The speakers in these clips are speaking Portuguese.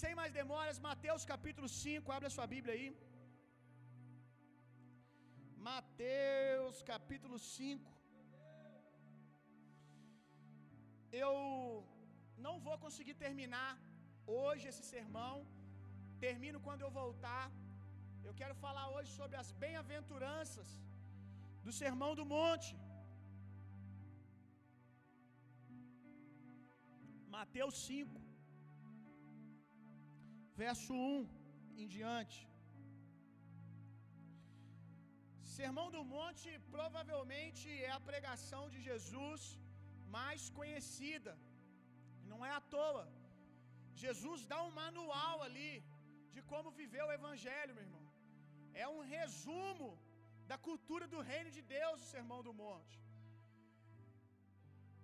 Sem mais demoras, Mateus capítulo 5, abre a sua Bíblia aí. Mateus capítulo 5. Eu não vou conseguir terminar hoje esse sermão. Termino quando eu voltar. Eu quero falar hoje sobre as bem-aventuranças do Sermão do Monte. Mateus 5, verso 1 em diante. Sermão do Monte provavelmente é a pregação de Jesus mais conhecida. Não é à toa. Jesus dá um manual ali de como viver o evangelho, meu irmão. É um resumo da cultura do reino de Deus, o Sermão do Monte.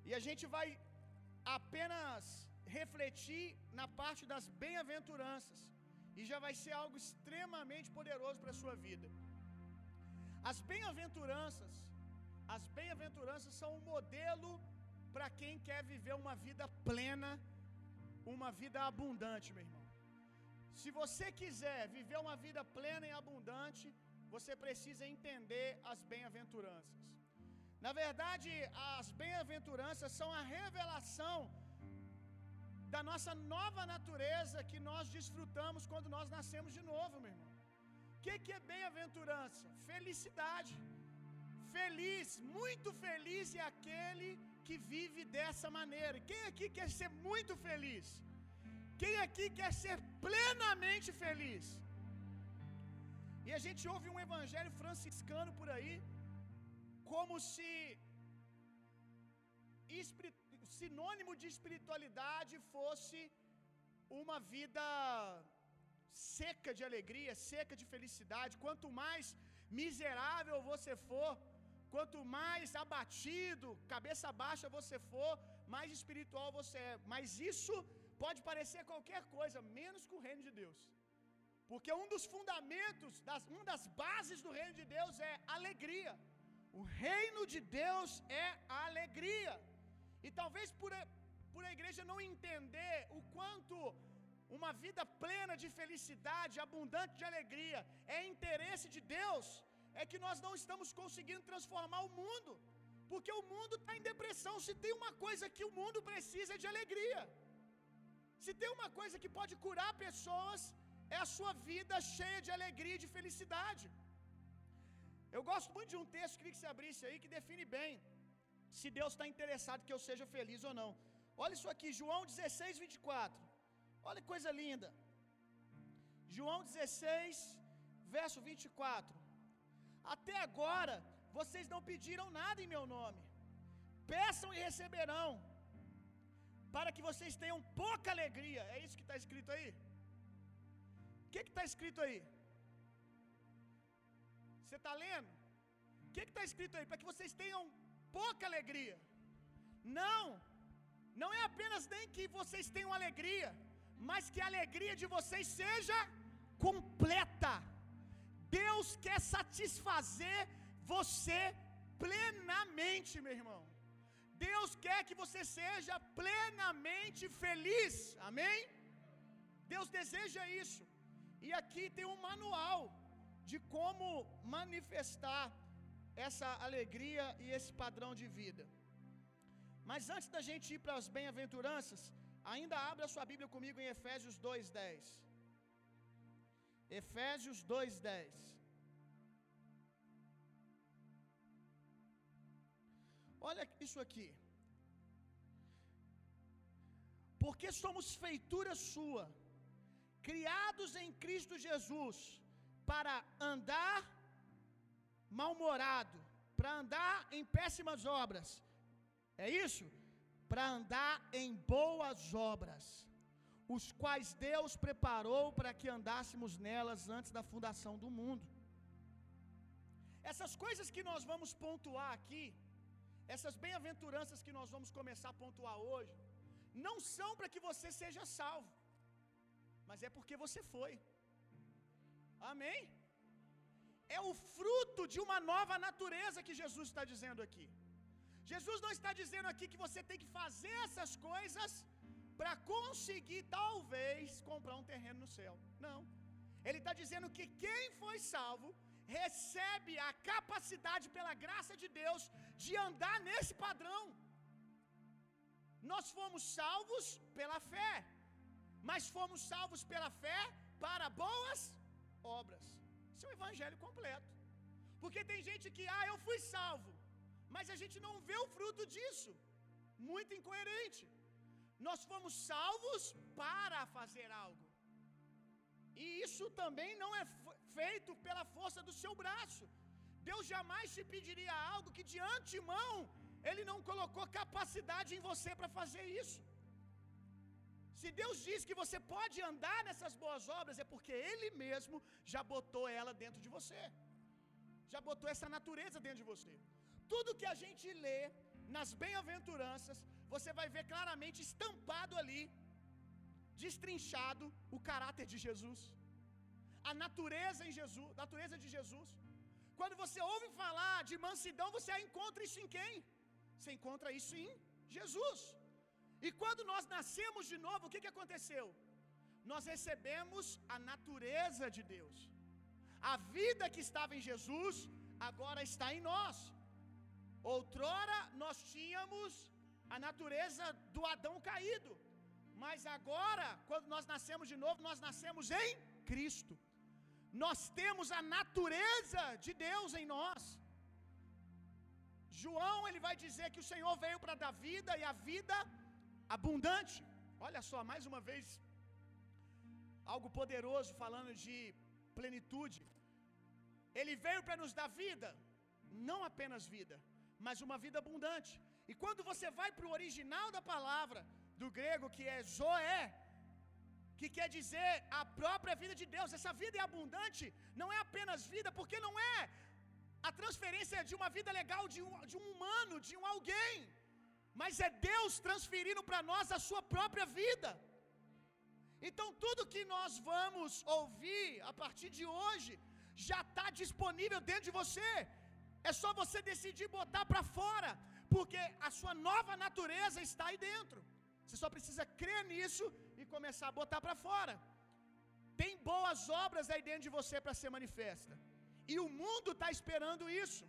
E a gente vai apenas refletir na parte das bem-aventuranças, e já vai ser algo extremamente poderoso para a sua vida. As bem-aventuranças, as bem-aventuranças são um modelo para quem quer viver uma vida plena, uma vida abundante, meu irmão. Se você quiser viver uma vida plena e abundante, você precisa entender as bem-aventuranças. Na verdade, as bem-aventuranças são a revelação da nossa nova natureza que nós desfrutamos quando nós nascemos de novo, meu irmão. O que, que é bem-aventurança? Felicidade. Feliz, muito feliz é aquele que vive dessa maneira. Quem aqui quer ser muito feliz? Quem aqui quer ser plenamente feliz? E a gente ouve um evangelho franciscano por aí, como se sinônimo de espiritualidade fosse uma vida seca de alegria, seca de felicidade. Quanto mais miserável você for, quanto mais abatido, cabeça baixa você for, mais espiritual você é. Mas isso pode parecer qualquer coisa, menos com o reino de Deus. Porque um dos fundamentos, das, uma das bases do reino de Deus é alegria. O reino de Deus é alegria. E talvez por a, por a igreja não entender o quanto uma vida plena de felicidade, abundante de alegria, é interesse de Deus, é que nós não estamos conseguindo transformar o mundo. Porque o mundo está em depressão. Se tem uma coisa que o mundo precisa é de alegria. Se tem uma coisa que pode curar pessoas, é a sua vida cheia de alegria e de felicidade. Eu gosto muito de um texto, queria que você abrisse aí, que define bem se Deus está interessado que eu seja feliz ou não. Olha isso aqui, João 16, 24. Olha que coisa linda. João 16, verso 24. Até agora vocês não pediram nada em meu nome. Peçam e receberão, para que vocês tenham pouca alegria. É isso que está escrito aí? O que está escrito aí? Você está lendo? O que está escrito aí? Para que vocês tenham pouca alegria. Não, não é apenas nem que vocês tenham alegria, mas que a alegria de vocês seja completa. Deus quer satisfazer você plenamente, meu irmão. Deus quer que você seja plenamente feliz. Amém? Deus deseja isso. E aqui tem um manual de como manifestar essa alegria e esse padrão de vida. Mas antes da gente ir para as bem-aventuranças, ainda abra sua Bíblia comigo em Efésios 2:10. Efésios 2:10. Olha isso aqui. Porque somos feitura sua, criados em Cristo Jesus, para andar mal-humorado, para andar em péssimas obras. É isso? Para andar em boas obras, os quais Deus preparou para que andássemos nelas antes da fundação do mundo. Essas coisas que nós vamos pontuar aqui, essas bem-aventuranças que nós vamos começar a pontuar hoje, não são para que você seja salvo, mas é porque você foi. Amém? É o fruto de uma nova natureza que Jesus está dizendo aqui. Jesus não está dizendo aqui que você tem que fazer essas coisas para conseguir, talvez, comprar um terreno no céu. Não. Ele está dizendo que quem foi salvo recebe a capacidade, pela graça de Deus, de andar nesse padrão. Nós fomos salvos pela fé, mas fomos salvos pela fé para boas obras. Isso é evangelho completo. Porque tem gente que, ah, eu fui salvo, mas a gente não vê o fruto disso. Muito incoerente. Nós fomos salvos para fazer algo. E isso também não é feito pela força do seu braço. Deus jamais te pediria algo que de antemão Ele não colocou capacidade em você para fazer isso. Se Deus diz que você pode andar nessas boas obras, é porque Ele mesmo já botou ela dentro de você, já botou essa natureza dentro de você. Tudo que a gente lê nas bem-aventuranças, você vai ver claramente estampado ali, destrinchado, o caráter de Jesus, a natureza em Jesus, natureza de Jesus. Quando você ouve falar de mansidão, você encontra isso em quem? Você encontra isso em Jesus. E quando nós nascemos de novo, o que, que aconteceu? Nós recebemos a natureza de Deus. A vida que estava em Jesus, agora está em nós. Outrora nós tínhamos a natureza do Adão caído, mas agora, quando nós nascemos de novo, nós nascemos em Cristo. Nós temos a natureza de Deus em nós. João, ele vai dizer que o Senhor veio para dar vida e a vida abundante. Olha só, mais uma vez, algo poderoso falando de plenitude. Ele veio para nos dar vida, não apenas vida, mas uma vida abundante. E quando você vai para o original da palavra, do grego que é zoé, que quer dizer a própria vida de Deus, essa vida é abundante, não é apenas vida, porque não é a transferência de uma vida legal de um, de um humano, de um alguém, mas é Deus transferindo para nós a sua própria vida. Então, tudo que nós vamos ouvir a partir de hoje já está disponível dentro de você. É só você decidir botar para fora, porque a sua nova natureza está aí dentro. Você só precisa crer nisso e começar a botar para fora. Tem boas obras aí dentro de você para ser manifesta. E o mundo está esperando isso.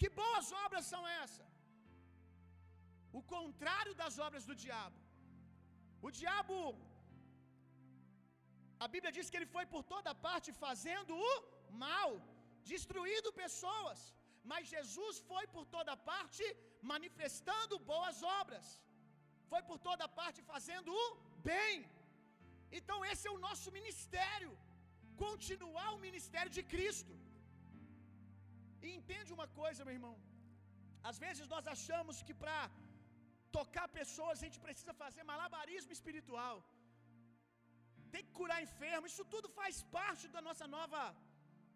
Que boas obras são essas? O contrário das obras do diabo. O diabo, a Bíblia diz que ele foi por toda parte fazendo o mal, destruindo pessoas. Mas Jesus foi por toda parte manifestando boas obras, foi por toda parte fazendo o bem. Então, esse é o nosso ministério, continuar o ministério de Cristo. E entende uma coisa, meu irmão, às vezes nós achamos que para tocar pessoas a gente precisa fazer malabarismo espiritual, tem que curar enfermo, isso tudo faz parte da nossa nova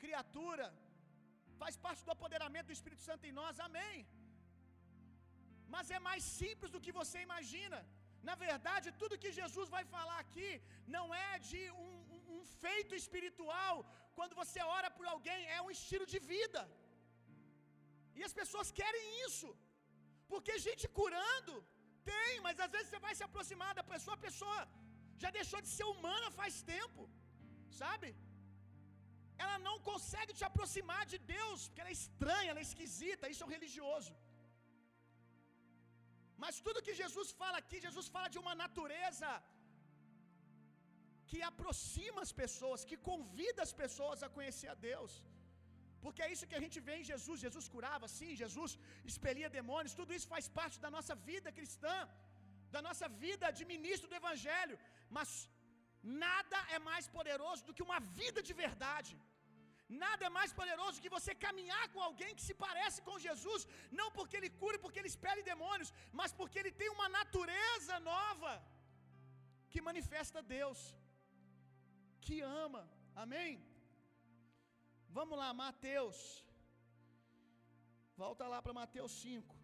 criatura, faz parte do apoderamento do Espírito Santo em nós, amém. Mas é mais simples do que você imagina. Na verdade, tudo que Jesus vai falar aqui não é de um, um, um feito espiritual. Quando você ora por alguém, é um estilo de vida. E as pessoas querem isso. Porque gente curando, tem, mas às vezes você vai se aproximar da pessoa, a pessoa já deixou de ser humana faz tempo, sabe? Ela não consegue te aproximar de Deus, porque ela é estranha, ela é esquisita, isso é um religioso. Mas tudo que Jesus fala aqui, Jesus fala de uma natureza que aproxima as pessoas, que convida as pessoas a conhecer a Deus. Porque é isso que a gente vê em Jesus. Jesus curava, sim, Jesus expelia demônios, tudo isso faz parte da nossa vida cristã, da nossa vida de ministro do Evangelho. Mas nada é mais poderoso do que uma vida de verdade. Nada é mais poderoso que você caminhar com alguém que se parece com Jesus, não porque ele cura, porque ele expele demônios, mas porque ele tem uma natureza nova que manifesta Deus, que ama. Amém? Vamos lá, Mateus. Volta lá para Mateus 5.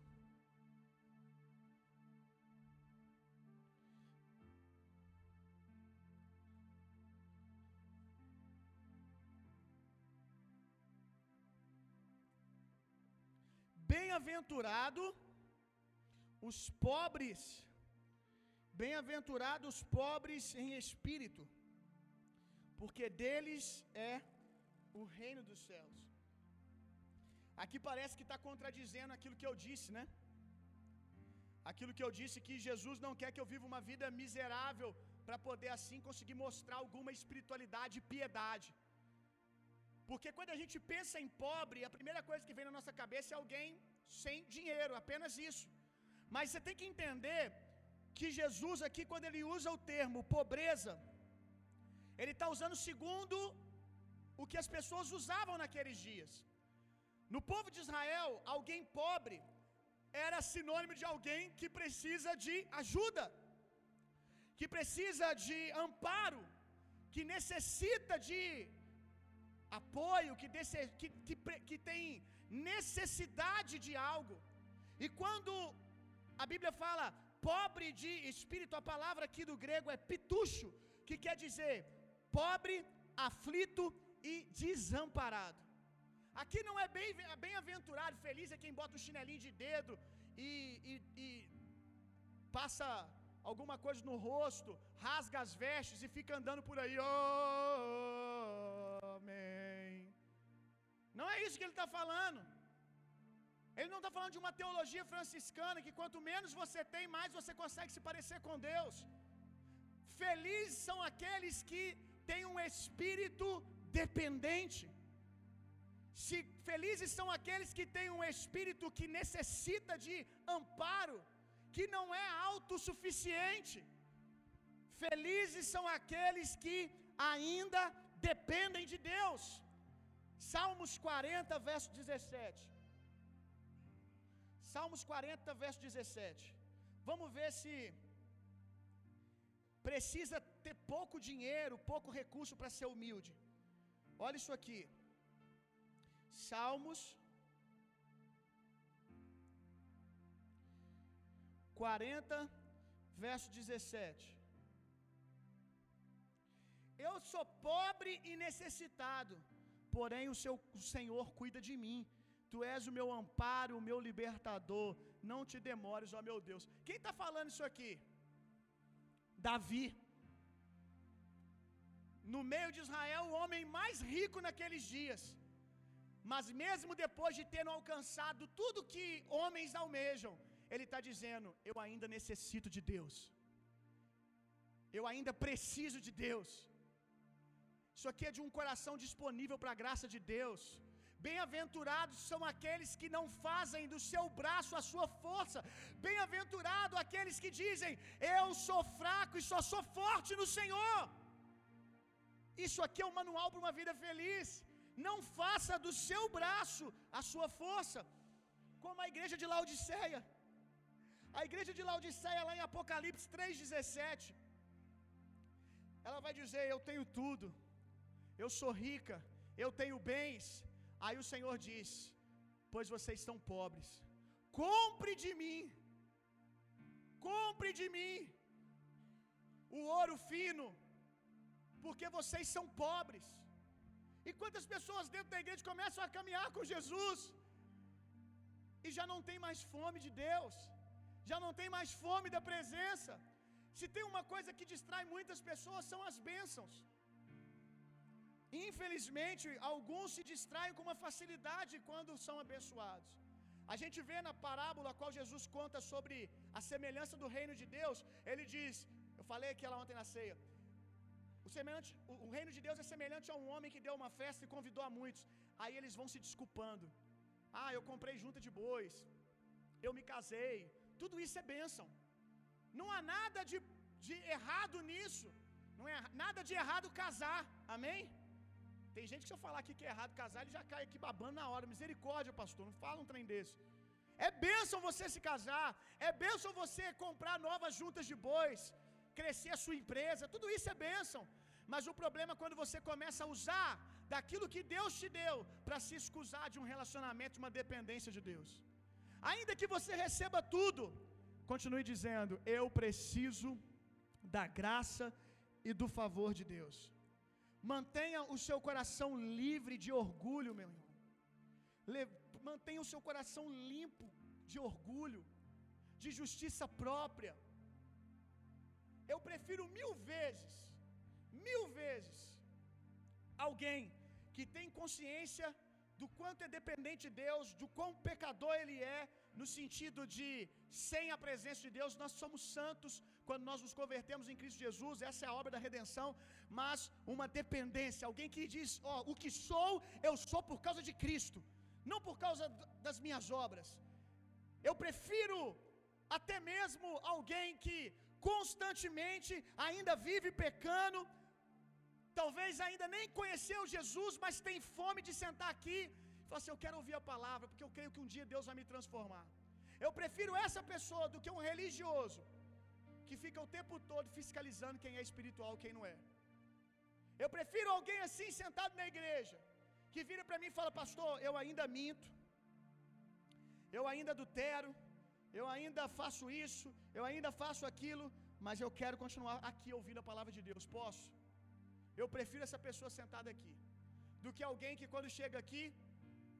Bem-aventurado os pobres Bem-aventurados os pobres em espírito, porque deles é o reino dos céus. Aqui parece que está contradizendo aquilo que eu disse, né? Aquilo que eu disse que Jesus não quer que eu viva uma vida miserável para poder assim conseguir mostrar alguma espiritualidade e piedade. Porque quando a gente pensa em pobre, a primeira coisa que vem na nossa cabeça é alguém sem dinheiro, apenas isso. Mas você tem que entender que Jesus aqui, quando ele usa o termo pobreza, ele está usando segundo o que as pessoas usavam naqueles dias. No povo de Israel, alguém pobre era sinônimo de alguém que precisa de ajuda, que precisa de amparo, que necessita de apoio, que, desse, que, que, que tem necessidade de algo. E quando a Bíblia fala pobre de espírito, a palavra aqui do grego é pitucho, que quer dizer pobre, aflito e desamparado. Aqui não é bem bem-aventurado, feliz é quem bota o chinelinho de dedo e, e, e passa alguma coisa no rosto, rasga as vestes e fica andando por aí. Oh, amém. Não é isso que ele está falando. Ele não está falando de uma teologia franciscana que quanto menos você tem, mais você consegue se parecer com Deus. Felizes são aqueles que têm um espírito dependente. Se felizes são aqueles que têm um espírito que necessita de amparo, que não é autossuficiente. Felizes são aqueles que ainda dependem de Deus. Salmos 40, verso 17. Salmos 40, verso 17. Vamos ver se precisa ter pouco dinheiro, pouco recurso para ser humilde. Olha isso aqui. Salmos 40, verso 17. Eu sou pobre e necessitado, porém o seu o Senhor cuida de mim. Tu és o meu amparo, o meu libertador. Não te demores, ó meu Deus. Quem está falando isso aqui? Davi. No meio de Israel, o homem mais rico naqueles dias. Mas mesmo depois de ter alcançado tudo que homens almejam, ele está dizendo: Eu ainda necessito de Deus. Eu ainda preciso de Deus. Isso aqui é de um coração disponível para a graça de Deus. Bem-aventurados são aqueles que não fazem do seu braço a sua força. Bem-aventurado aqueles que dizem: Eu sou fraco e só sou forte no Senhor. Isso aqui é um manual para uma vida feliz. Não faça do seu braço a sua força, como a igreja de Laodiceia. A igreja de Laodiceia, lá em Apocalipse 3,17, ela vai dizer: Eu tenho tudo, eu sou rica, eu tenho bens. Aí o Senhor diz: Pois vocês são pobres, compre de mim, compre de mim o ouro fino, porque vocês são pobres. E quantas pessoas dentro da igreja começam a caminhar com Jesus e já não tem mais fome de Deus, já não tem mais fome da presença. Se tem uma coisa que distrai muitas pessoas são as bênçãos. Infelizmente, alguns se distraem com uma facilidade quando são abençoados. A gente vê na parábola a qual Jesus conta sobre a semelhança do reino de Deus, ele diz, eu falei aqui lá ontem na ceia, o, semelhante, o, reino de Deus é semelhante a um homem que deu uma festa e convidou a muitos. Aí eles vão se desculpando. Ah, eu comprei junta de bois, eu me casei, tudo isso é bênção. Não há nada de, de errado nisso. Não é nada de errado casar. Amém? Tem gente que se eu falar aqui que é errado casar, ele já cai aqui babando na hora. Misericórdia, pastor. Não fala um trem desse. É bênção você se casar. É bênção você comprar novas juntas de bois. Crescer a sua empresa. Tudo isso é bênção. Mas o problema é quando você começa a usar daquilo que Deus te deu para se excusar de um relacionamento, de uma dependência de Deus. Ainda que você receba tudo, continue dizendo: Eu preciso da graça e do favor de Deus. Mantenha o seu coração livre de orgulho, meu irmão. Mantenha o seu coração limpo de orgulho, de justiça própria. Eu prefiro mil vezes, mil vezes, alguém que tem consciência do quanto é dependente de Deus, do quão pecador ele é, no sentido de sem a presença de Deus, nós somos santos quando nós nos convertemos em Cristo Jesus, essa é a obra da redenção, mas uma dependência, alguém que diz: Ó, oh, o que sou, eu sou por causa de Cristo, não por causa das minhas obras. Eu prefiro até mesmo alguém que constantemente ainda vive pecando, talvez ainda nem conheceu Jesus, mas tem fome de sentar aqui e falar assim: Eu quero ouvir a palavra, porque eu creio que um dia Deus vai me transformar. Eu prefiro essa pessoa do que um religioso que fica o tempo todo fiscalizando quem é espiritual e quem não é. Eu prefiro alguém assim sentado na igreja, que vira para mim e fala: Pastor, eu ainda minto, eu ainda adultero, eu ainda faço isso, eu ainda faço aquilo, mas eu quero continuar aqui ouvindo a palavra de Deus. Posso? Eu prefiro essa pessoa sentada aqui do que alguém que quando chega aqui,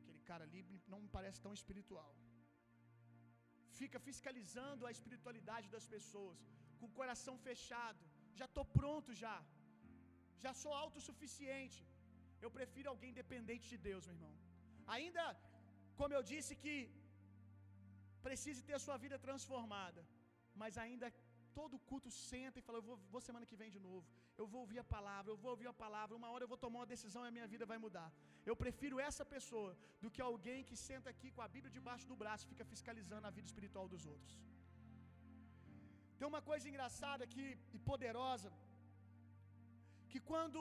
aquele cara ali não me parece tão espiritual. Fica fiscalizando a espiritualidade das pessoas, com o coração fechado. Já estou pronto já. Já sou autossuficiente. Eu prefiro alguém dependente de Deus, meu irmão. Ainda, como eu disse que precise ter a sua vida transformada, mas ainda todo culto senta e fala: eu vou, vou semana que vem de novo. Eu vou ouvir a palavra, eu vou ouvir a palavra. Uma hora eu vou tomar uma decisão e a minha vida vai mudar. Eu prefiro essa pessoa do que alguém que senta aqui com a Bíblia debaixo do braço e fica fiscalizando a vida espiritual dos outros. Tem uma coisa engraçada aqui e poderosa que quando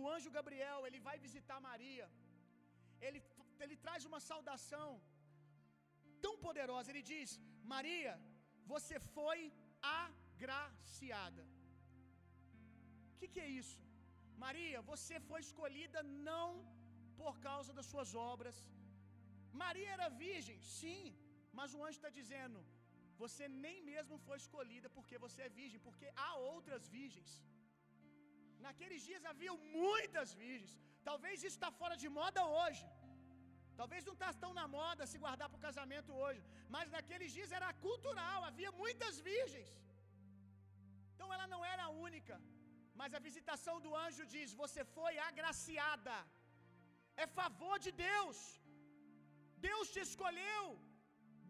o anjo Gabriel ele vai visitar Maria, ele, ele traz uma saudação tão poderosa. Ele diz: Maria, você foi agraciada. O que, que é isso? Maria, você foi escolhida não por causa das suas obras. Maria era virgem, sim, mas o anjo está dizendo: você nem mesmo foi escolhida porque você é virgem, porque há outras virgens. Naqueles dias havia muitas virgens. Talvez isso está fora de moda hoje. Talvez não está tão na moda se guardar para o casamento hoje, mas naqueles dias era cultural, havia muitas virgens. Então ela não era a única, mas a visitação do anjo diz: Você foi agraciada, é favor de Deus, Deus te escolheu,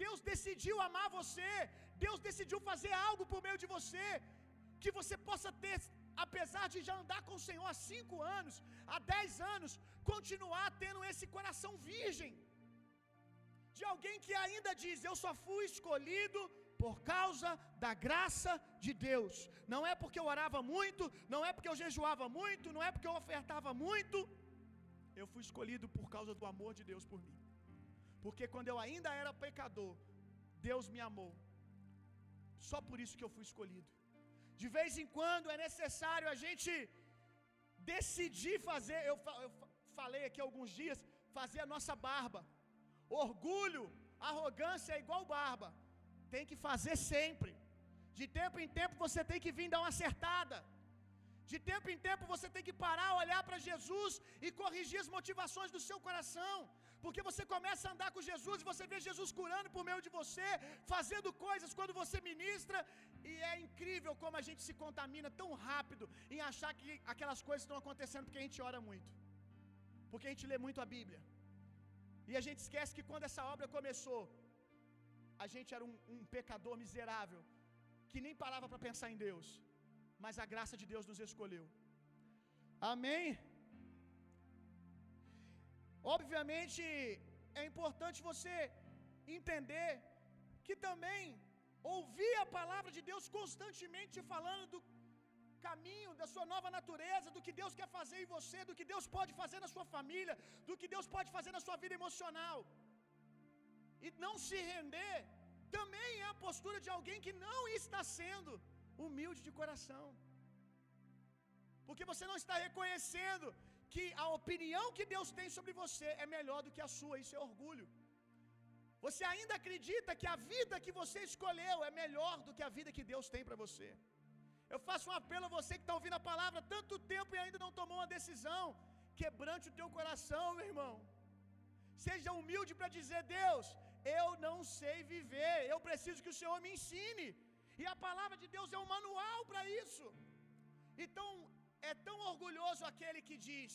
Deus decidiu amar você, Deus decidiu fazer algo por meio de você, que você possa ter apesar de já andar com o Senhor há cinco anos, há dez anos, continuar tendo esse coração virgem, de alguém que ainda diz: Eu só fui escolhido por causa da graça de Deus, não é porque eu orava muito, não é porque eu jejuava muito, não é porque eu ofertava muito, eu fui escolhido por causa do amor de Deus por mim, porque quando eu ainda era pecador, Deus me amou, só por isso que eu fui escolhido. De vez em quando é necessário a gente decidir fazer, eu, eu falei aqui alguns dias, fazer a nossa barba. Orgulho, arrogância é igual barba. Tem que fazer sempre. De tempo em tempo você tem que vir dar uma acertada. De tempo em tempo você tem que parar, olhar para Jesus e corrigir as motivações do seu coração. Porque você começa a andar com Jesus e você vê Jesus curando por meio de você, fazendo coisas quando você ministra, e é incrível como a gente se contamina tão rápido em achar que aquelas coisas estão acontecendo porque a gente ora muito. Porque a gente lê muito a Bíblia. E a gente esquece que quando essa obra começou, a gente era um, um pecador miserável, que nem parava para pensar em Deus, mas a graça de Deus nos escolheu. Amém? Obviamente, é importante você entender que também ouvir a palavra de Deus constantemente falando do caminho da sua nova natureza, do que Deus quer fazer em você, do que Deus pode fazer na sua família, do que Deus pode fazer na sua vida emocional. E não se render também é a postura de alguém que não está sendo humilde de coração. Porque você não está reconhecendo que a opinião que Deus tem sobre você é melhor do que a sua, isso é orgulho. Você ainda acredita que a vida que você escolheu é melhor do que a vida que Deus tem para você. Eu faço um apelo a você que está ouvindo a palavra tanto tempo e ainda não tomou uma decisão. Quebrante o teu coração, meu irmão. Seja humilde para dizer: Deus, eu não sei viver, eu preciso que o Senhor me ensine. E a palavra de Deus é um manual para isso. Então, é tão orgulhoso aquele que diz: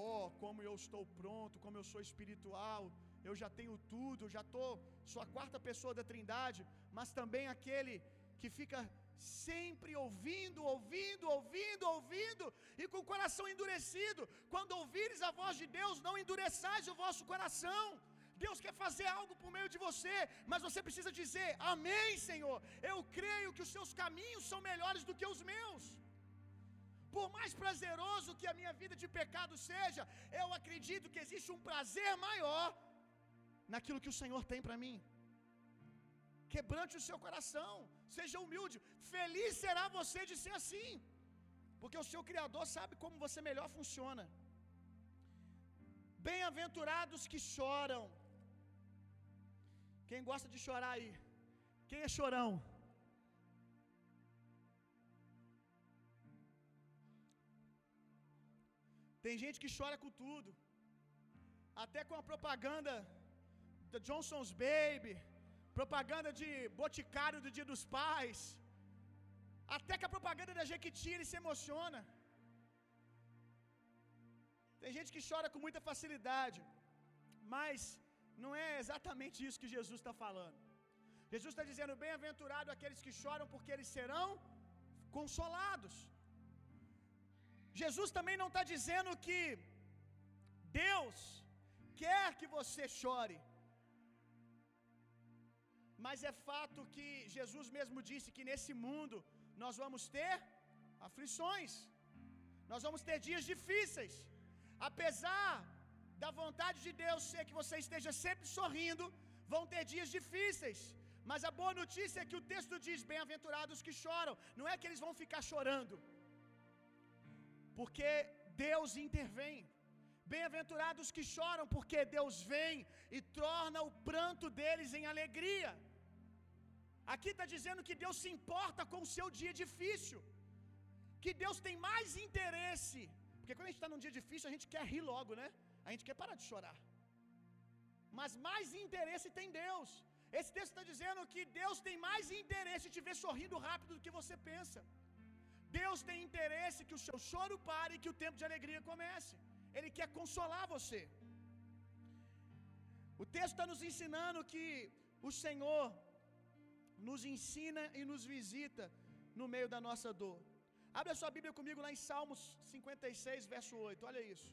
Oh, como eu estou pronto, como eu sou espiritual, eu já tenho tudo, já estou, sou a quarta pessoa da Trindade, mas também aquele que fica sempre ouvindo, ouvindo, ouvindo, ouvindo, e com o coração endurecido. Quando ouvires a voz de Deus, não endureçais o vosso coração. Deus quer fazer algo por meio de você, mas você precisa dizer: Amém, Senhor. Eu creio que os seus caminhos são melhores do que os meus. Por mais prazeroso que a minha vida de pecado seja, eu acredito que existe um prazer maior naquilo que o Senhor tem para mim. Quebrante o seu coração, seja humilde. Feliz será você de ser assim, porque o seu Criador sabe como você melhor funciona. Bem-aventurados que choram. Quem gosta de chorar aí? Quem é chorão? Tem gente que chora com tudo, até com a propaganda da Johnson's Baby, propaganda de Boticário do Dia dos Pais, até com a propaganda da Jequiti ele se emociona. Tem gente que chora com muita facilidade, mas não é exatamente isso que Jesus está falando. Jesus está dizendo: bem-aventurado aqueles que choram, porque eles serão consolados. Jesus também não está dizendo que Deus quer que você chore, mas é fato que Jesus mesmo disse que nesse mundo nós vamos ter aflições, nós vamos ter dias difíceis, apesar da vontade de Deus ser que você esteja sempre sorrindo, vão ter dias difíceis. Mas a boa notícia é que o texto diz: bem-aventurados que choram, não é que eles vão ficar chorando, porque Deus intervém. Bem-aventurados que choram, porque Deus vem e torna o pranto deles em alegria. Aqui está dizendo que Deus se importa com o seu dia difícil, que Deus tem mais interesse, porque quando a gente está num dia difícil, a gente quer rir logo, né? A gente quer parar de chorar. Mas mais interesse tem Deus. Esse texto está dizendo que Deus tem mais interesse em te ver sorrindo rápido do que você pensa. Deus tem interesse que o seu choro pare e que o tempo de alegria comece. Ele quer consolar você. O texto está nos ensinando que o Senhor nos ensina e nos visita no meio da nossa dor. Abre a sua Bíblia comigo lá em Salmos 56, verso 8. Olha isso.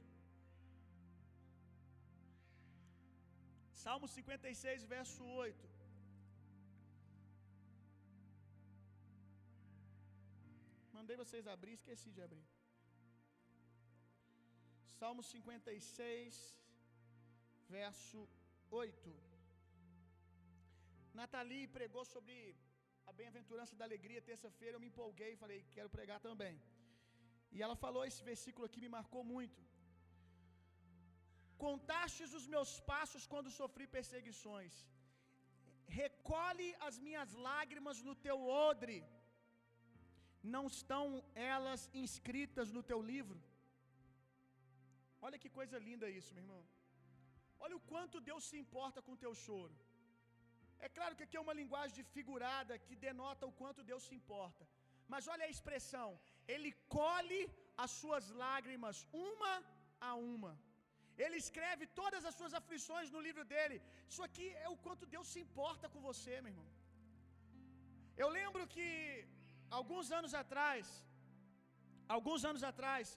Salmo 56, verso 8. Mandei vocês abrir, esqueci de abrir. Salmo 56, verso 8. Nathalie pregou sobre a bem-aventurança da alegria terça-feira. Eu me empolguei e falei, quero pregar também. E ela falou esse versículo aqui, me marcou muito. Contastes os meus passos quando sofri perseguições. Recolhe as minhas lágrimas no teu odre. Não estão elas inscritas no teu livro? Olha que coisa linda isso, meu irmão. Olha o quanto Deus se importa com o teu choro. É claro que aqui é uma linguagem figurada que denota o quanto Deus se importa. Mas olha a expressão: Ele colhe as suas lágrimas uma a uma. Ele escreve todas as suas aflições no livro dele. Isso aqui é o quanto Deus se importa com você, meu irmão. Eu lembro que alguns anos atrás, alguns anos atrás,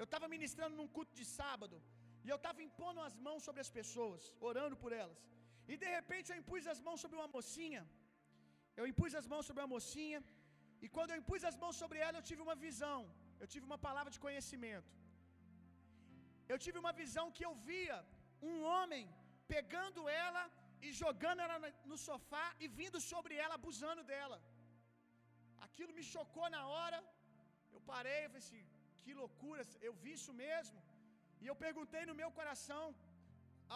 eu estava ministrando num culto de sábado e eu estava impondo as mãos sobre as pessoas, orando por elas. E de repente eu impus as mãos sobre uma mocinha. Eu impus as mãos sobre uma mocinha. E quando eu impus as mãos sobre ela, eu tive uma visão. Eu tive uma palavra de conhecimento. Eu tive uma visão que eu via um homem pegando ela e jogando ela no sofá e vindo sobre ela, abusando dela. Aquilo me chocou na hora. Eu parei e falei assim: que loucura, eu vi isso mesmo. E eu perguntei no meu coração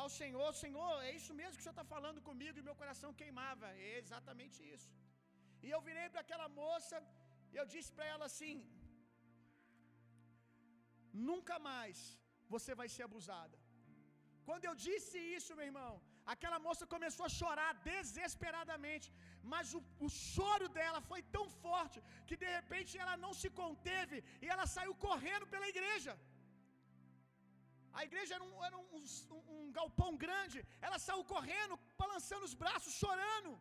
ao Senhor: Senhor, é isso mesmo que o Senhor está falando comigo? E meu coração queimava. É exatamente isso. E eu virei para aquela moça e eu disse para ela assim: Nunca mais você vai ser abusada. Quando eu disse isso, meu irmão, Aquela moça começou a chorar desesperadamente, mas o, o choro dela foi tão forte que de repente ela não se conteve e ela saiu correndo pela igreja. A igreja era, um, era um, um, um, galpão grande. Ela saiu correndo, balançando os braços, chorando.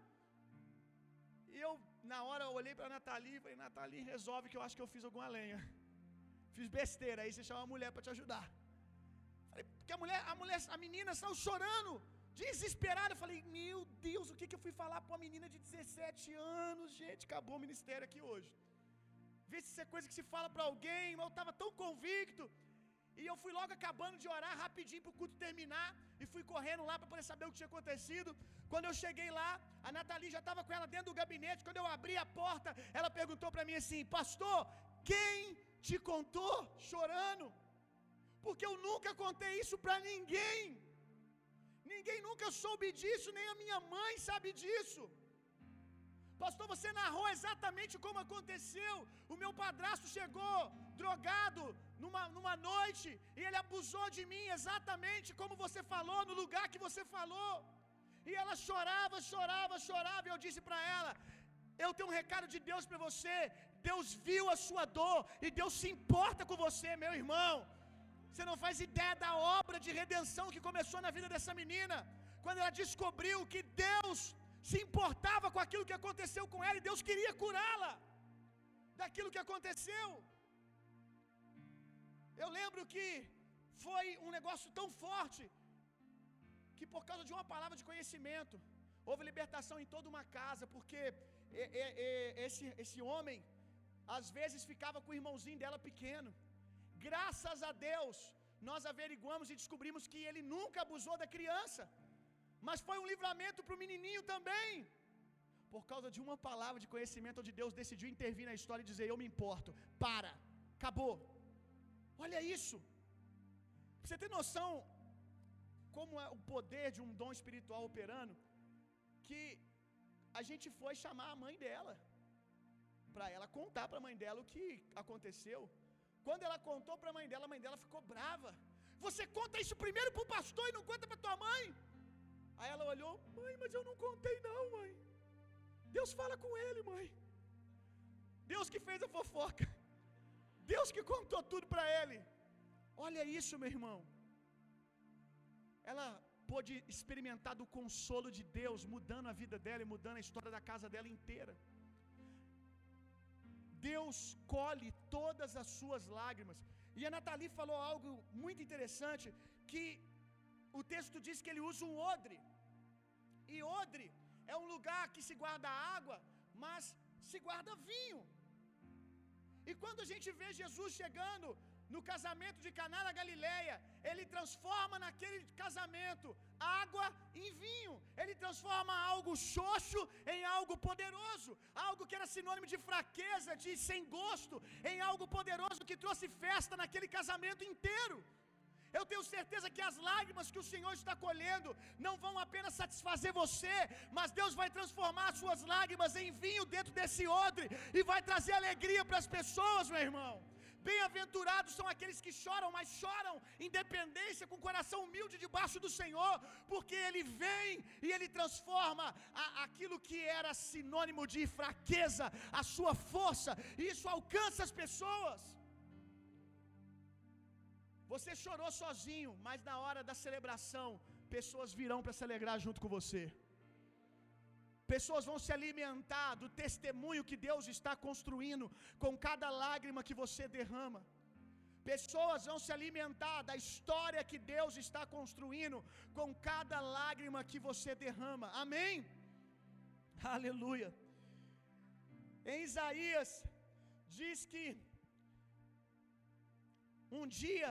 E eu, na hora, eu olhei para Nathalie e falei: Nathalie, resolve que eu acho que eu fiz alguma lenha. Fiz besteira. Aí você chama a mulher para te ajudar. Falei, porque a mulher, a mulher, a menina saiu chorando, desesperada. Eu falei, meu Deus, o que, que eu fui falar para uma menina de 17 anos? Gente, acabou o ministério aqui hoje. Vê se isso é coisa que se fala para alguém, mas eu estava tão convicto. E eu fui logo acabando de orar rapidinho para o culto terminar. E fui correndo lá para poder saber o que tinha acontecido. Quando eu cheguei lá, a Nathalie já estava com ela dentro do gabinete. Quando eu abri a porta, ela perguntou para mim assim: Pastor, quem te contou chorando? Porque eu nunca contei isso para ninguém. Ninguém nunca soube disso, nem a minha mãe sabe disso. Pastor, você narrou exatamente como aconteceu. O meu padrasto chegou drogado numa, numa noite e ele abusou de mim exatamente como você falou, no lugar que você falou. E ela chorava, chorava, chorava. E eu disse para ela: Eu tenho um recado de Deus para você. Deus viu a sua dor e Deus se importa com você, meu irmão. Você não faz ideia da obra de redenção que começou na vida dessa menina. Quando ela descobriu que Deus se importava com aquilo que aconteceu com ela e Deus queria curá-la daquilo que aconteceu. Eu lembro que foi um negócio tão forte que por causa de uma palavra de conhecimento houve libertação em toda uma casa, porque esse, esse homem às vezes ficava com o irmãozinho dela pequeno. Graças a Deus, nós averiguamos e descobrimos que ele nunca abusou da criança. Mas foi um livramento para o menininho também. Por causa de uma palavra de conhecimento onde Deus decidiu intervir na história e dizer: Eu me importo. Para. Acabou. Olha isso. você ter noção como é o poder de um dom espiritual operando, que a gente foi chamar a mãe dela para ela contar para a mãe dela o que aconteceu. Quando ela contou para a mãe dela, a mãe dela ficou brava. Você conta isso primeiro para o pastor e não conta para tua mãe? Aí ela olhou, mãe, mas eu não contei não, mãe. Deus fala com ele, mãe. Deus que fez a fofoca. Deus que contou tudo para ele. Olha isso, meu irmão. Ela pôde experimentar do consolo de Deus, mudando a vida dela e mudando a história da casa dela inteira. Deus colhe todas as suas lágrimas. E a Nathalie falou algo muito interessante: que o texto diz que ele usa um odre. E odre é um lugar que se guarda água, mas se guarda vinho. E quando a gente vê Jesus chegando no casamento de Caná na Galileia, ele transforma naquele casamento água em vinho. Ele transforma algo xoxo em algo poderoso, algo que era sinônimo de fraqueza, de sem gosto, em algo poderoso que trouxe festa naquele casamento inteiro. Eu tenho certeza que as lágrimas que o Senhor está colhendo não vão apenas satisfazer você, mas Deus vai transformar as suas lágrimas em vinho dentro desse odre e vai trazer alegria para as pessoas, meu irmão. Bem-aventurados são aqueles que choram, mas choram em dependência, com o coração humilde debaixo do Senhor, porque Ele vem e Ele transforma a, aquilo que era sinônimo de fraqueza, a sua força, e isso alcança as pessoas. Você chorou sozinho, mas na hora da celebração, pessoas virão para se alegrar junto com você. Pessoas vão se alimentar do testemunho que Deus está construindo com cada lágrima que você derrama. Pessoas vão se alimentar da história que Deus está construindo com cada lágrima que você derrama. Amém? Aleluia. Em Isaías diz que um dia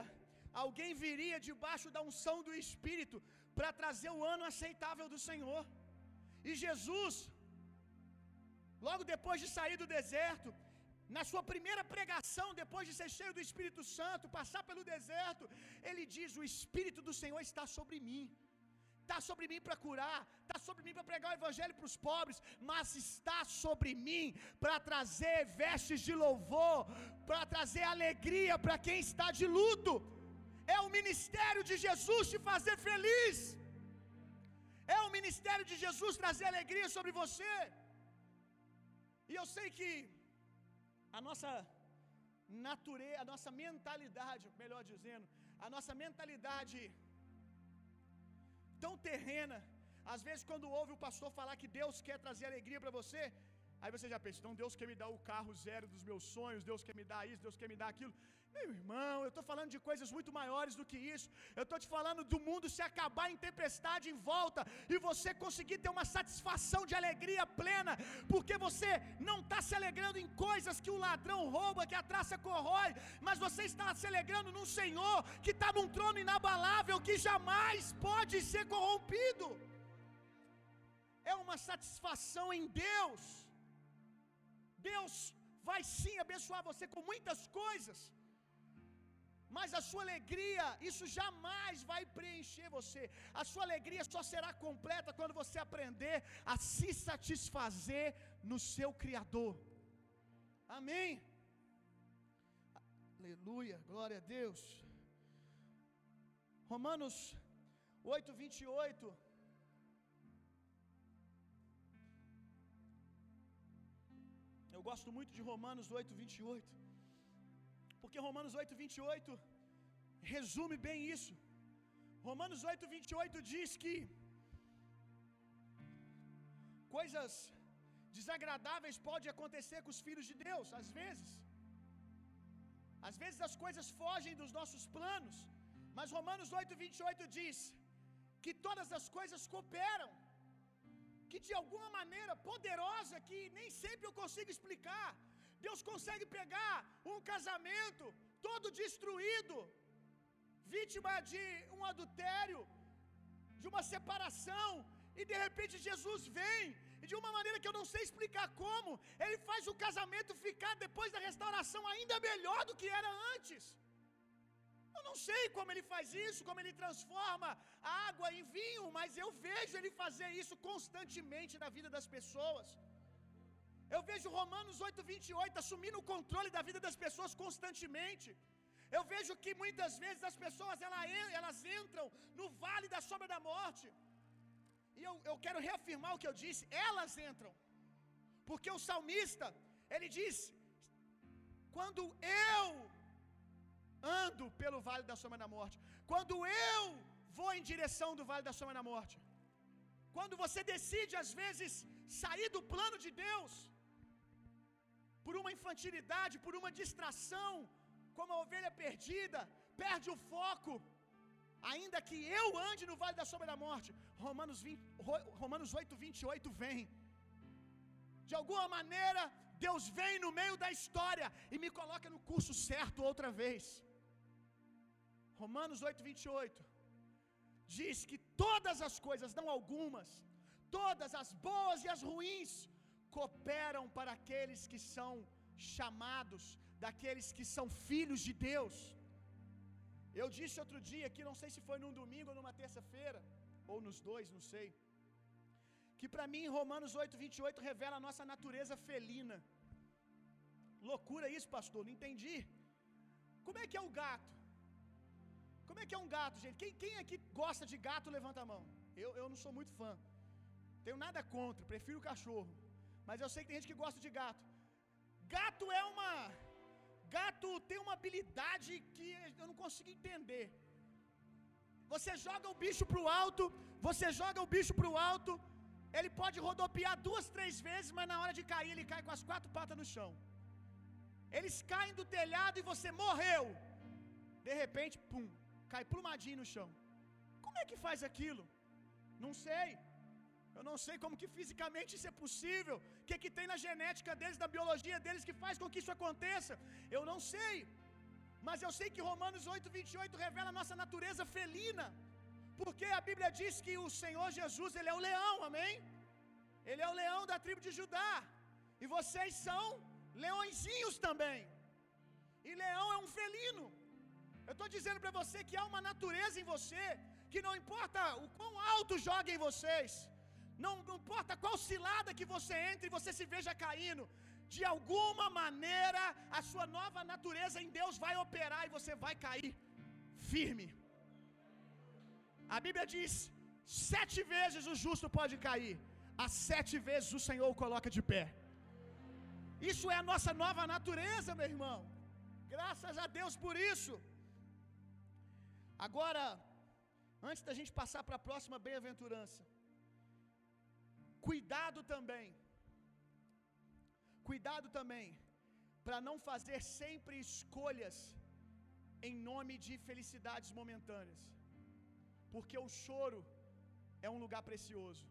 alguém viria debaixo da unção do Espírito para trazer o ano aceitável do Senhor. E Jesus, logo depois de sair do deserto, na sua primeira pregação, depois de ser cheio do Espírito Santo, passar pelo deserto, ele diz: O Espírito do Senhor está sobre mim. Está sobre mim para curar, está sobre mim para pregar o Evangelho para os pobres, mas está sobre mim para trazer vestes de louvor, para trazer alegria para quem está de luto. É o ministério de Jesus te fazer feliz. Ministério de Jesus trazer alegria sobre você. E eu sei que a nossa natureza, a nossa mentalidade, melhor dizendo, a nossa mentalidade tão terrena, às vezes quando ouve o pastor falar que Deus quer trazer alegria para você, aí você já pensa, então Deus quer me dar o carro zero dos meus sonhos, Deus quer me dar isso, Deus quer me dar aquilo. Meu irmão, eu estou falando de coisas muito maiores do que isso. Eu estou te falando do mundo se acabar em tempestade em volta e você conseguir ter uma satisfação de alegria plena, porque você não está se alegrando em coisas que o ladrão rouba, que a traça corrói, mas você está se alegrando num Senhor que está num trono inabalável, que jamais pode ser corrompido. É uma satisfação em Deus. Deus vai sim abençoar você com muitas coisas. Mas a sua alegria, isso jamais vai preencher você. A sua alegria só será completa quando você aprender a se satisfazer no seu Criador. Amém. Aleluia, glória a Deus. Romanos 8, 28. Gosto muito de Romanos 8, 28. Porque Romanos 8, 28 resume bem isso. Romanos 8, 28 diz que coisas desagradáveis podem acontecer com os filhos de Deus, às vezes. Às vezes as coisas fogem dos nossos planos, mas Romanos 8, 28 diz que todas as coisas cooperam, que de alguma maneira poderosa, que nem sempre eu consigo explicar, Deus consegue pegar um casamento todo destruído, vítima de um adultério, de uma separação, e de repente Jesus vem, e de uma maneira que eu não sei explicar como, ele faz o casamento ficar depois da restauração ainda melhor do que era antes. Eu não sei como ele faz isso, como ele transforma água em vinho, mas eu vejo ele fazer isso constantemente na vida das pessoas. Eu vejo Romanos 8:28 assumindo o controle da vida das pessoas constantemente. Eu vejo que muitas vezes as pessoas elas entram no vale da sombra da morte. E eu, eu quero reafirmar o que eu disse, elas entram. Porque o salmista, ele diz: Quando eu ando pelo vale da sombra da morte, quando eu vou em direção do vale da sombra da morte, quando você decide às vezes sair do plano de Deus, por uma infantilidade, por uma distração, como a ovelha perdida, perde o foco, ainda que eu ande no vale da sombra da morte. Romanos, 20, Romanos 8, 28 vem. De alguma maneira, Deus vem no meio da história e me coloca no curso certo outra vez. Romanos 8, 28 diz que todas as coisas, não algumas, todas as boas e as ruins, cooperam para aqueles que são chamados, daqueles que são filhos de Deus. Eu disse outro dia que não sei se foi num domingo ou numa terça-feira, ou nos dois, não sei. Que para mim Romanos 8:28 revela a nossa natureza felina. Loucura isso, pastor, não entendi. Como é que é o gato? Como é que é um gato, gente? Quem, quem aqui gosta de gato, levanta a mão. Eu, eu não sou muito fã. Tenho nada contra, prefiro cachorro. Mas eu sei que tem gente que gosta de gato. Gato é uma. Gato tem uma habilidade que eu não consigo entender. Você joga o bicho pro alto, você joga o bicho pro alto, ele pode rodopiar duas, três vezes, mas na hora de cair, ele cai com as quatro patas no chão. Eles caem do telhado e você morreu. De repente, pum, cai plumadinho no chão. Como é que faz aquilo? Não sei. Eu não sei como que fisicamente isso é possível. O que, que tem na genética deles, na biologia deles que faz com que isso aconteça? Eu não sei. Mas eu sei que Romanos 8, 28 revela a nossa natureza felina. Porque a Bíblia diz que o Senhor Jesus, Ele é o leão, amém? Ele é o leão da tribo de Judá. E vocês são leõezinhos também. E leão é um felino. Eu estou dizendo para você que há uma natureza em você que não importa o quão alto joga em vocês, não, não importa qual cilada que você entre e você se veja caindo, de alguma maneira a sua nova natureza em Deus vai operar e você vai cair firme. A Bíblia diz: Sete vezes o justo pode cair, as sete vezes o Senhor o coloca de pé. Isso é a nossa nova natureza, meu irmão. Graças a Deus por isso. Agora, antes da gente passar para a próxima bem-aventurança, cuidado também. Cuidado também para não fazer sempre escolhas em nome de felicidades momentâneas. Porque o choro é um lugar precioso.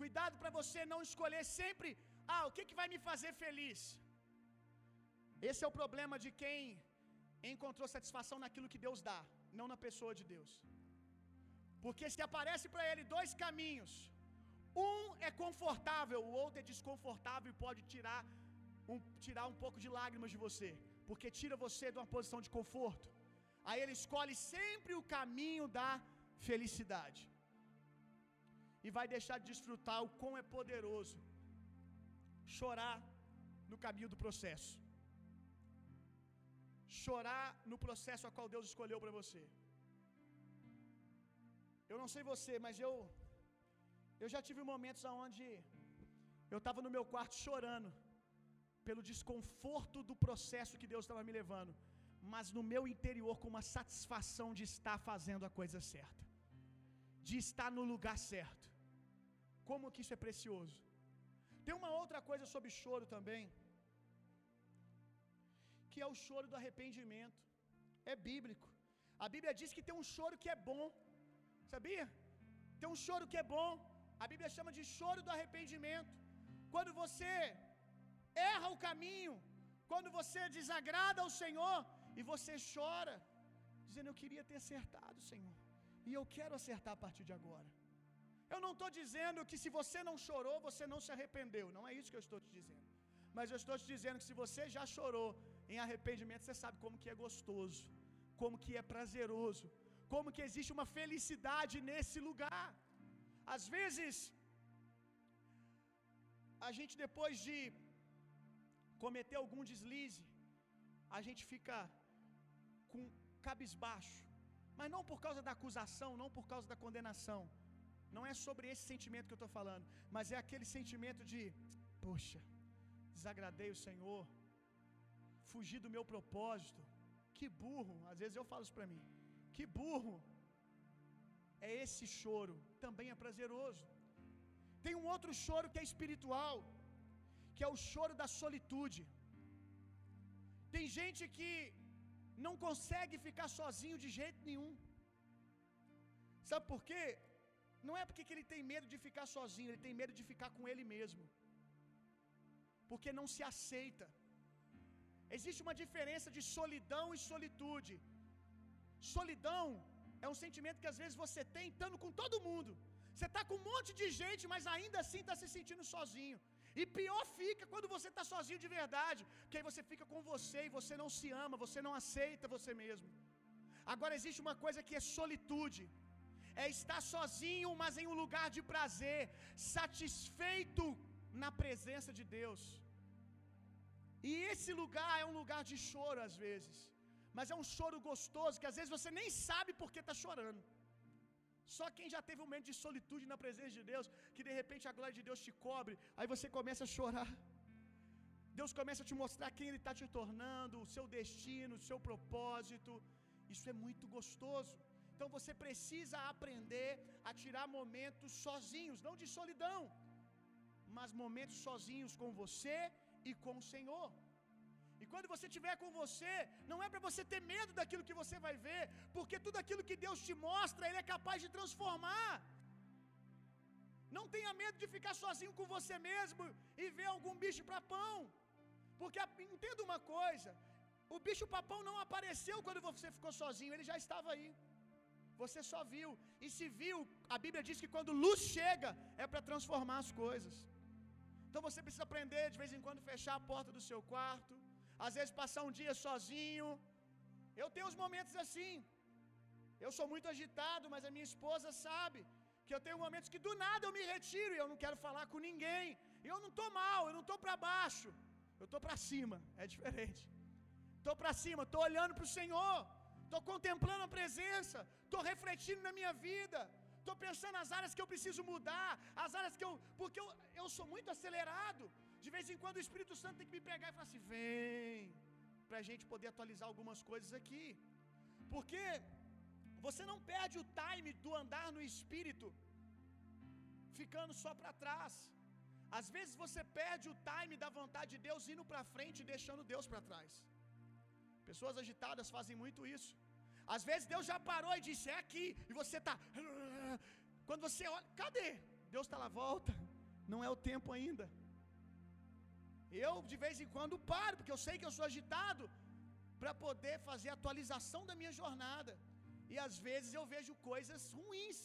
Cuidado para você não escolher sempre, ah, o que, que vai me fazer feliz? Esse é o problema de quem encontrou satisfação naquilo que Deus dá, não na pessoa de Deus. Porque se aparece para ele dois caminhos, um é confortável, o outro é desconfortável e pode tirar um, tirar um pouco de lágrimas de você, porque tira você de uma posição de conforto. Aí ele escolhe sempre o caminho da felicidade e vai deixar de desfrutar o quão é poderoso chorar no caminho do processo. Chorar no processo a qual Deus escolheu para você. Eu não sei você, mas eu eu já tive momentos onde eu estava no meu quarto chorando pelo desconforto do processo que Deus estava me levando, mas no meu interior com uma satisfação de estar fazendo a coisa certa, de estar no lugar certo. Como que isso é precioso. Tem uma outra coisa sobre choro também, que é o choro do arrependimento. É bíblico. A Bíblia diz que tem um choro que é bom. Sabia? Tem um choro que é bom. A Bíblia chama de choro do arrependimento. Quando você erra o caminho, quando você desagrada ao Senhor e você chora, dizendo: Eu queria ter acertado, Senhor, e eu quero acertar a partir de agora. Eu não estou dizendo que se você não chorou, você não se arrependeu. Não é isso que eu estou te dizendo. Mas eu estou te dizendo que se você já chorou em arrependimento, você sabe como que é gostoso, como que é prazeroso, como que existe uma felicidade nesse lugar. Às vezes, a gente depois de cometer algum deslize, a gente fica com cabisbaixo, mas não por causa da acusação, não por causa da condenação. Não é sobre esse sentimento que eu estou falando, mas é aquele sentimento de, poxa, desagradei o Senhor, fugi do meu propósito, que burro. Às vezes eu falo isso para mim, que burro. É esse choro, também é prazeroso. Tem um outro choro que é espiritual, que é o choro da solitude. Tem gente que não consegue ficar sozinho de jeito nenhum. Sabe por quê? Não é porque ele tem medo de ficar sozinho, ele tem medo de ficar com ele mesmo. Porque não se aceita. Existe uma diferença de solidão e solitude. Solidão é um sentimento que às vezes você tem estando com todo mundo. Você está com um monte de gente, mas ainda assim está se sentindo sozinho. E pior fica quando você está sozinho de verdade, que aí você fica com você e você não se ama, você não aceita você mesmo. Agora existe uma coisa que é solitude, é estar sozinho, mas em um lugar de prazer, satisfeito na presença de Deus. E esse lugar é um lugar de choro às vezes, mas é um choro gostoso que às vezes você nem sabe por que está chorando. Só quem já teve um momento de solitude na presença de Deus, que de repente a glória de Deus te cobre, aí você começa a chorar. Deus começa a te mostrar quem Ele está te tornando, o seu destino, o seu propósito. Isso é muito gostoso. Então você precisa aprender a tirar momentos sozinhos, não de solidão, mas momentos sozinhos com você e com o Senhor. E quando você estiver com você, não é para você ter medo daquilo que você vai ver, porque tudo aquilo que Deus te mostra, Ele é capaz de transformar. Não tenha medo de ficar sozinho com você mesmo e ver algum bicho para pão. Porque entenda uma coisa: o bicho papão não apareceu quando você ficou sozinho, ele já estava aí. Você só viu. E se viu, a Bíblia diz que quando luz chega, é para transformar as coisas. Então você precisa aprender de vez em quando fechar a porta do seu quarto, às vezes passar um dia sozinho. Eu tenho uns momentos assim. Eu sou muito agitado, mas a minha esposa sabe que eu tenho momentos que do nada eu me retiro e eu não quero falar com ninguém. Eu não estou mal, eu não estou para baixo. Eu estou para cima, é diferente. Estou para cima, estou olhando para o Senhor, estou contemplando a presença, estou refletindo na minha vida, tô pensando nas áreas que eu preciso mudar, as áreas que eu, porque eu, eu sou muito acelerado. De vez em quando o Espírito Santo tem que me pegar e falar assim: vem, para a gente poder atualizar algumas coisas aqui. Porque você não perde o time do andar no Espírito ficando só para trás. Às vezes você perde o time da vontade de Deus indo para frente e deixando Deus para trás. Pessoas agitadas fazem muito isso. Às vezes Deus já parou e disse: É aqui, e você está. Quando você olha, cadê? Deus está lá, volta. Não é o tempo ainda. Eu, de vez em quando, paro, porque eu sei que eu sou agitado, para poder fazer a atualização da minha jornada. E às vezes eu vejo coisas ruins.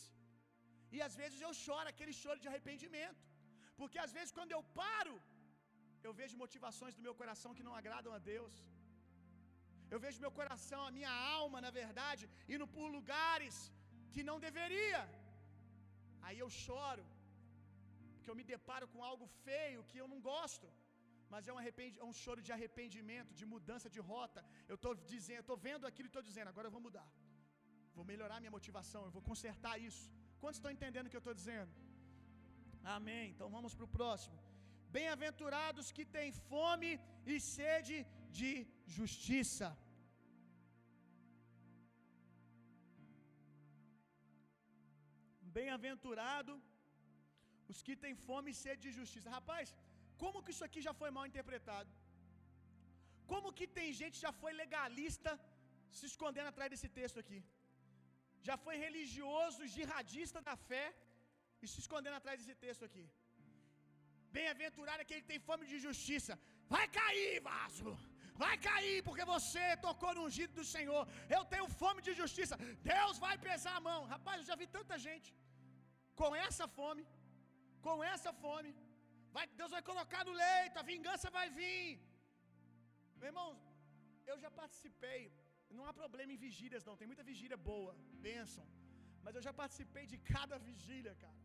E às vezes eu choro aquele choro de arrependimento. Porque às vezes quando eu paro, eu vejo motivações do meu coração que não agradam a Deus. Eu vejo meu coração, a minha alma, na verdade, indo por lugares que não deveria. Aí eu choro, porque eu me deparo com algo feio que eu não gosto. Mas é um, é um choro de arrependimento, de mudança de rota. Eu estou dizendo, estou vendo aquilo e estou dizendo, agora eu vou mudar. Vou melhorar minha motivação, eu vou consertar isso. Quantos estão entendendo o que eu estou dizendo? Amém. Então vamos para o próximo. Bem-aventurados que têm fome e sede de justiça. Bem-aventurado os que têm fome e sede de justiça. Rapaz, como que isso aqui já foi mal interpretado? Como que tem gente já foi legalista se escondendo atrás desse texto aqui? Já foi religioso, jihadista da fé e se escondendo atrás desse texto aqui. Bem-aventurado aquele que tem fome de justiça. Vai cair, vaso. Vai cair porque você tocou no ungido do Senhor. Eu tenho fome de justiça. Deus vai pesar a mão. Rapaz, eu já vi tanta gente com essa fome, com essa fome. Vai, Deus vai colocar no leito, a vingança vai vir. Meu irmão, eu já participei. Não há problema em vigílias, não. Tem muita vigília boa, bênção. Mas eu já participei de cada vigília, cara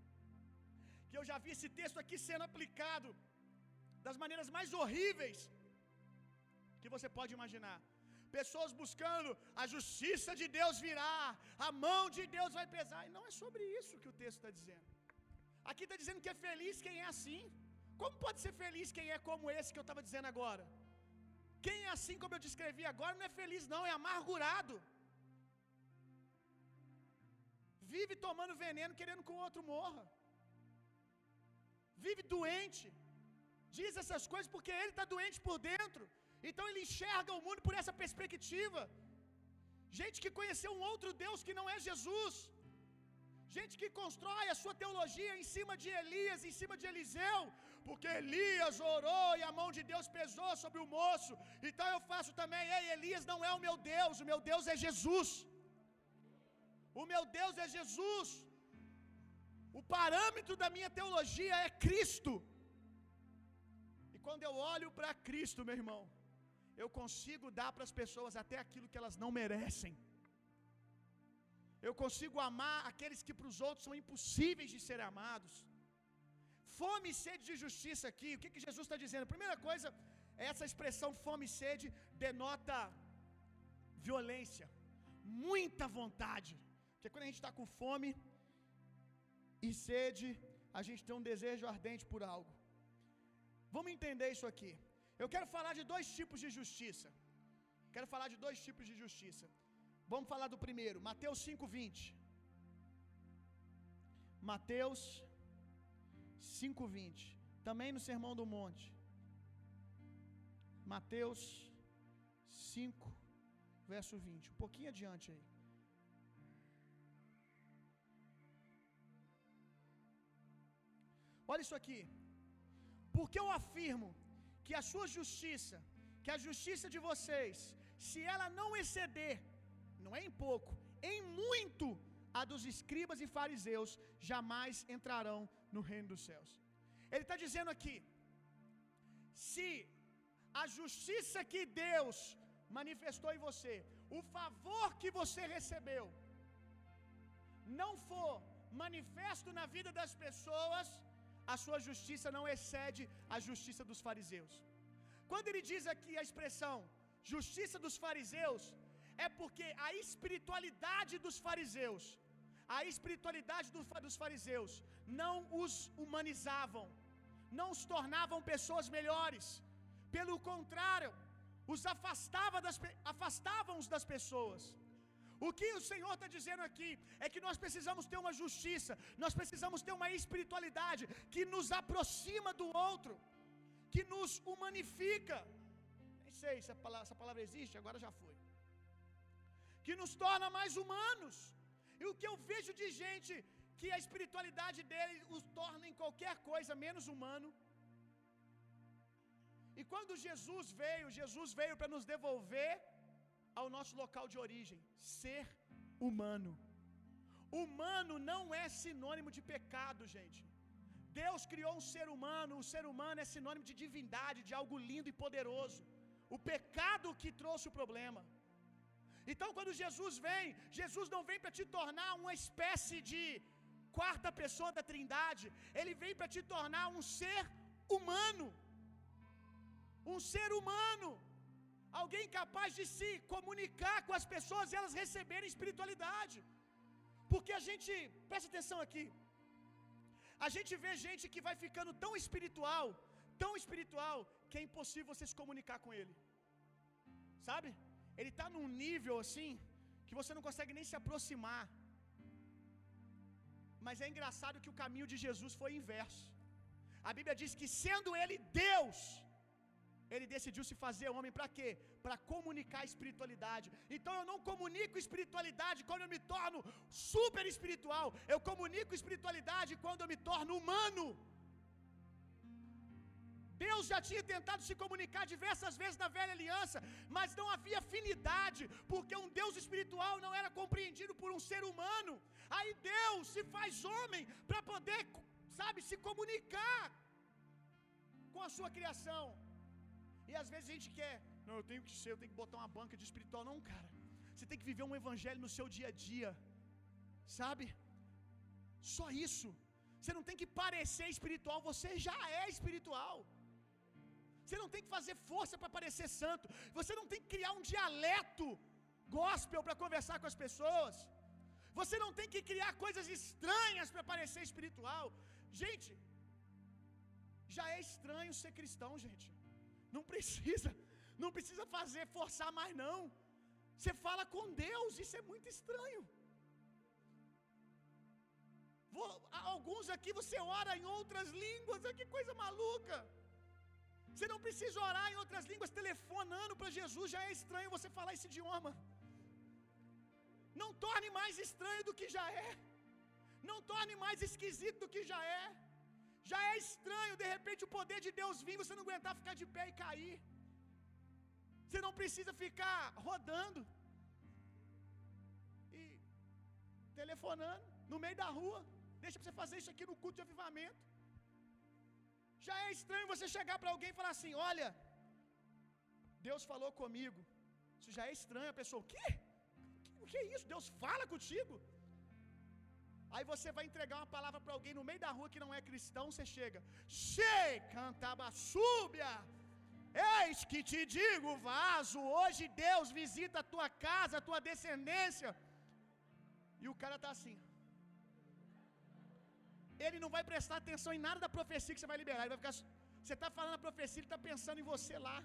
que eu já vi esse texto aqui sendo aplicado das maneiras mais horríveis que você pode imaginar. Pessoas buscando a justiça de Deus virar, a mão de Deus vai pesar. E não é sobre isso que o texto está dizendo. Aqui está dizendo que é feliz quem é assim. Como pode ser feliz quem é como esse que eu estava dizendo agora? Quem é assim como eu descrevi agora não é feliz, não, é amargurado. Vive tomando veneno querendo que o outro morra vive doente, diz essas coisas porque ele está doente por dentro, então ele enxerga o mundo por essa perspectiva. Gente que conheceu um outro Deus que não é Jesus, gente que constrói a sua teologia em cima de Elias, em cima de Eliseu, porque Elias orou e a mão de Deus pesou sobre o moço, então eu faço também. Ei, Elias não é o meu Deus, o meu Deus é Jesus. O meu Deus é Jesus. O parâmetro da minha teologia é Cristo. E quando eu olho para Cristo, meu irmão, eu consigo dar para as pessoas até aquilo que elas não merecem. Eu consigo amar aqueles que para os outros são impossíveis de serem amados. Fome e sede de justiça aqui, o que, que Jesus está dizendo? Primeira coisa, essa expressão fome e sede denota violência, muita vontade. Porque quando a gente está com fome, e sede, a gente tem um desejo ardente por algo. Vamos entender isso aqui. Eu quero falar de dois tipos de justiça. Quero falar de dois tipos de justiça. Vamos falar do primeiro, Mateus 5:20. Mateus 5:20. Também no Sermão do Monte. Mateus 5 verso 20. Um pouquinho adiante aí. Olha isso aqui. Porque eu afirmo que a sua justiça, que a justiça de vocês, se ela não exceder, não é em pouco, em muito, a dos escribas e fariseus, jamais entrarão no reino dos céus. Ele está dizendo aqui: se a justiça que Deus manifestou em você, o favor que você recebeu, não for manifesto na vida das pessoas, a sua justiça não excede a justiça dos fariseus. Quando ele diz aqui a expressão justiça dos fariseus, é porque a espiritualidade dos fariseus, a espiritualidade dos fariseus não os humanizavam, não os tornavam pessoas melhores. Pelo contrário, os afastava das, afastavam-os das pessoas. O que o Senhor está dizendo aqui é que nós precisamos ter uma justiça, nós precisamos ter uma espiritualidade que nos aproxima do outro, que nos humanifica. Nem sei se essa palavra, existe, agora já foi. Que nos torna mais humanos. E o que eu vejo de gente que a espiritualidade dele os torna em qualquer coisa menos humano. E quando Jesus veio, Jesus veio para nos devolver ao nosso local de origem, ser humano. Humano não é sinônimo de pecado, gente. Deus criou um ser humano, o ser humano é sinônimo de divindade, de algo lindo e poderoso. O pecado que trouxe o problema. Então, quando Jesus vem, Jesus não vem para te tornar uma espécie de quarta pessoa da Trindade, ele vem para te tornar um ser humano. Um ser humano. Alguém capaz de se comunicar com as pessoas e elas receberem espiritualidade. Porque a gente, presta atenção aqui. A gente vê gente que vai ficando tão espiritual, tão espiritual, que é impossível você se comunicar com ele. Sabe? Ele está num nível assim que você não consegue nem se aproximar. Mas é engraçado que o caminho de Jesus foi inverso. A Bíblia diz que sendo ele Deus, ele decidiu se fazer homem para quê? Para comunicar espiritualidade. Então eu não comunico espiritualidade quando eu me torno super espiritual. Eu comunico espiritualidade quando eu me torno humano. Deus já tinha tentado se comunicar diversas vezes na velha aliança, mas não havia afinidade, porque um Deus espiritual não era compreendido por um ser humano. Aí Deus se faz homem para poder, sabe, se comunicar com a sua criação. E às vezes a gente quer, não, eu tenho que ser, eu tenho que botar uma banca de espiritual. Não, cara. Você tem que viver um evangelho no seu dia a dia. Sabe? Só isso. Você não tem que parecer espiritual, você já é espiritual. Você não tem que fazer força para parecer santo. Você não tem que criar um dialeto gospel para conversar com as pessoas. Você não tem que criar coisas estranhas para parecer espiritual. Gente, já é estranho ser cristão, gente. Não precisa, não precisa fazer, forçar mais não. Você fala com Deus, isso é muito estranho. Alguns aqui você ora em outras línguas, que coisa maluca. Você não precisa orar em outras línguas telefonando para Jesus, já é estranho você falar esse idioma. Não torne mais estranho do que já é. Não torne mais esquisito do que já é. Já é estranho, de repente, o poder de Deus vir, você não aguentar ficar de pé e cair. Você não precisa ficar rodando e telefonando no meio da rua. Deixa você fazer isso aqui no culto de avivamento. Já é estranho você chegar para alguém e falar assim: Olha, Deus falou comigo. Isso já é estranho. A pessoa, o quê? O que é isso? Deus fala contigo? Aí você vai entregar uma palavra para alguém no meio da rua que não é cristão, você chega, Shei, cantaba súbia. Eis que te digo, vaso, hoje Deus visita a tua casa, a tua descendência. E o cara tá assim. Ele não vai prestar atenção em nada da profecia que você vai liberar. Ele vai ficar Você está falando a profecia, ele está pensando em você lá,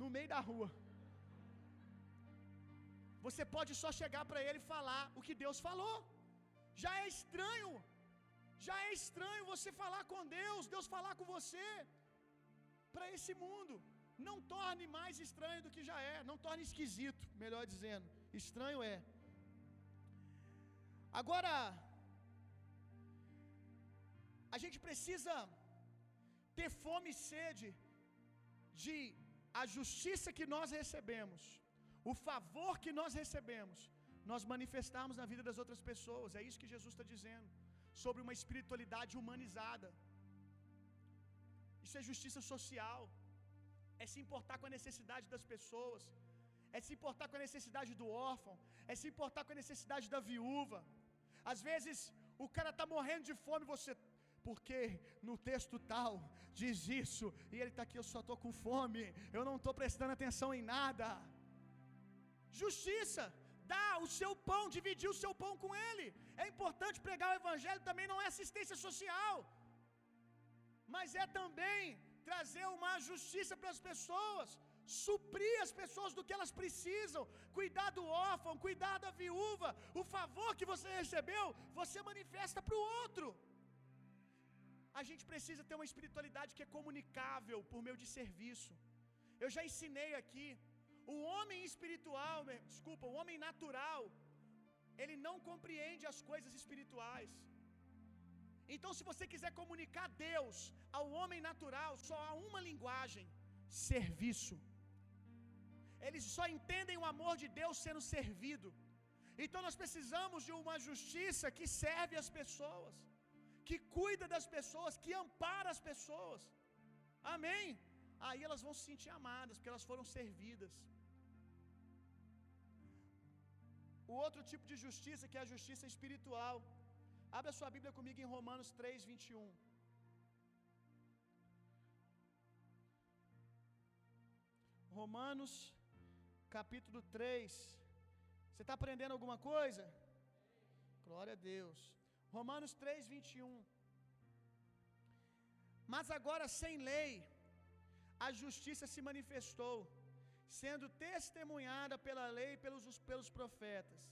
no meio da rua. Você pode só chegar para ele e falar o que Deus falou. Já é estranho. Já é estranho você falar com Deus, Deus falar com você. Para esse mundo, não torne mais estranho do que já é, não torne esquisito, melhor dizendo. Estranho é. Agora, a gente precisa ter fome e sede de a justiça que nós recebemos, o favor que nós recebemos, nós manifestarmos na vida das outras pessoas. É isso que Jesus está dizendo. Sobre uma espiritualidade humanizada. Isso é justiça social. É se importar com a necessidade das pessoas. É se importar com a necessidade do órfão. É se importar com a necessidade da viúva. Às vezes o cara está morrendo de fome, você porque no texto tal diz isso, e ele está aqui, eu só estou com fome, eu não estou prestando atenção em nada. Justiça, dar o seu pão, dividir o seu pão com ele. É importante pregar o evangelho, também não é assistência social, mas é também trazer uma justiça para as pessoas, suprir as pessoas do que elas precisam, cuidar do órfão, cuidar da viúva. O favor que você recebeu, você manifesta para o outro. A gente precisa ter uma espiritualidade que é comunicável por meio de serviço. Eu já ensinei aqui. O homem espiritual, desculpa, o homem natural, ele não compreende as coisas espirituais. Então, se você quiser comunicar Deus ao homem natural, só há uma linguagem: serviço. Eles só entendem o amor de Deus sendo servido. Então, nós precisamos de uma justiça que serve as pessoas, que cuida das pessoas, que ampara as pessoas. Amém? Aí elas vão se sentir amadas, porque elas foram servidas. O outro tipo de justiça, que é a justiça espiritual. Abra sua Bíblia comigo em Romanos 3, 21. Romanos, capítulo 3. Você está aprendendo alguma coisa? Glória a Deus. Romanos 3, 21. Mas agora sem lei, a justiça se manifestou, sendo testemunhada pela lei e pelos, pelos profetas.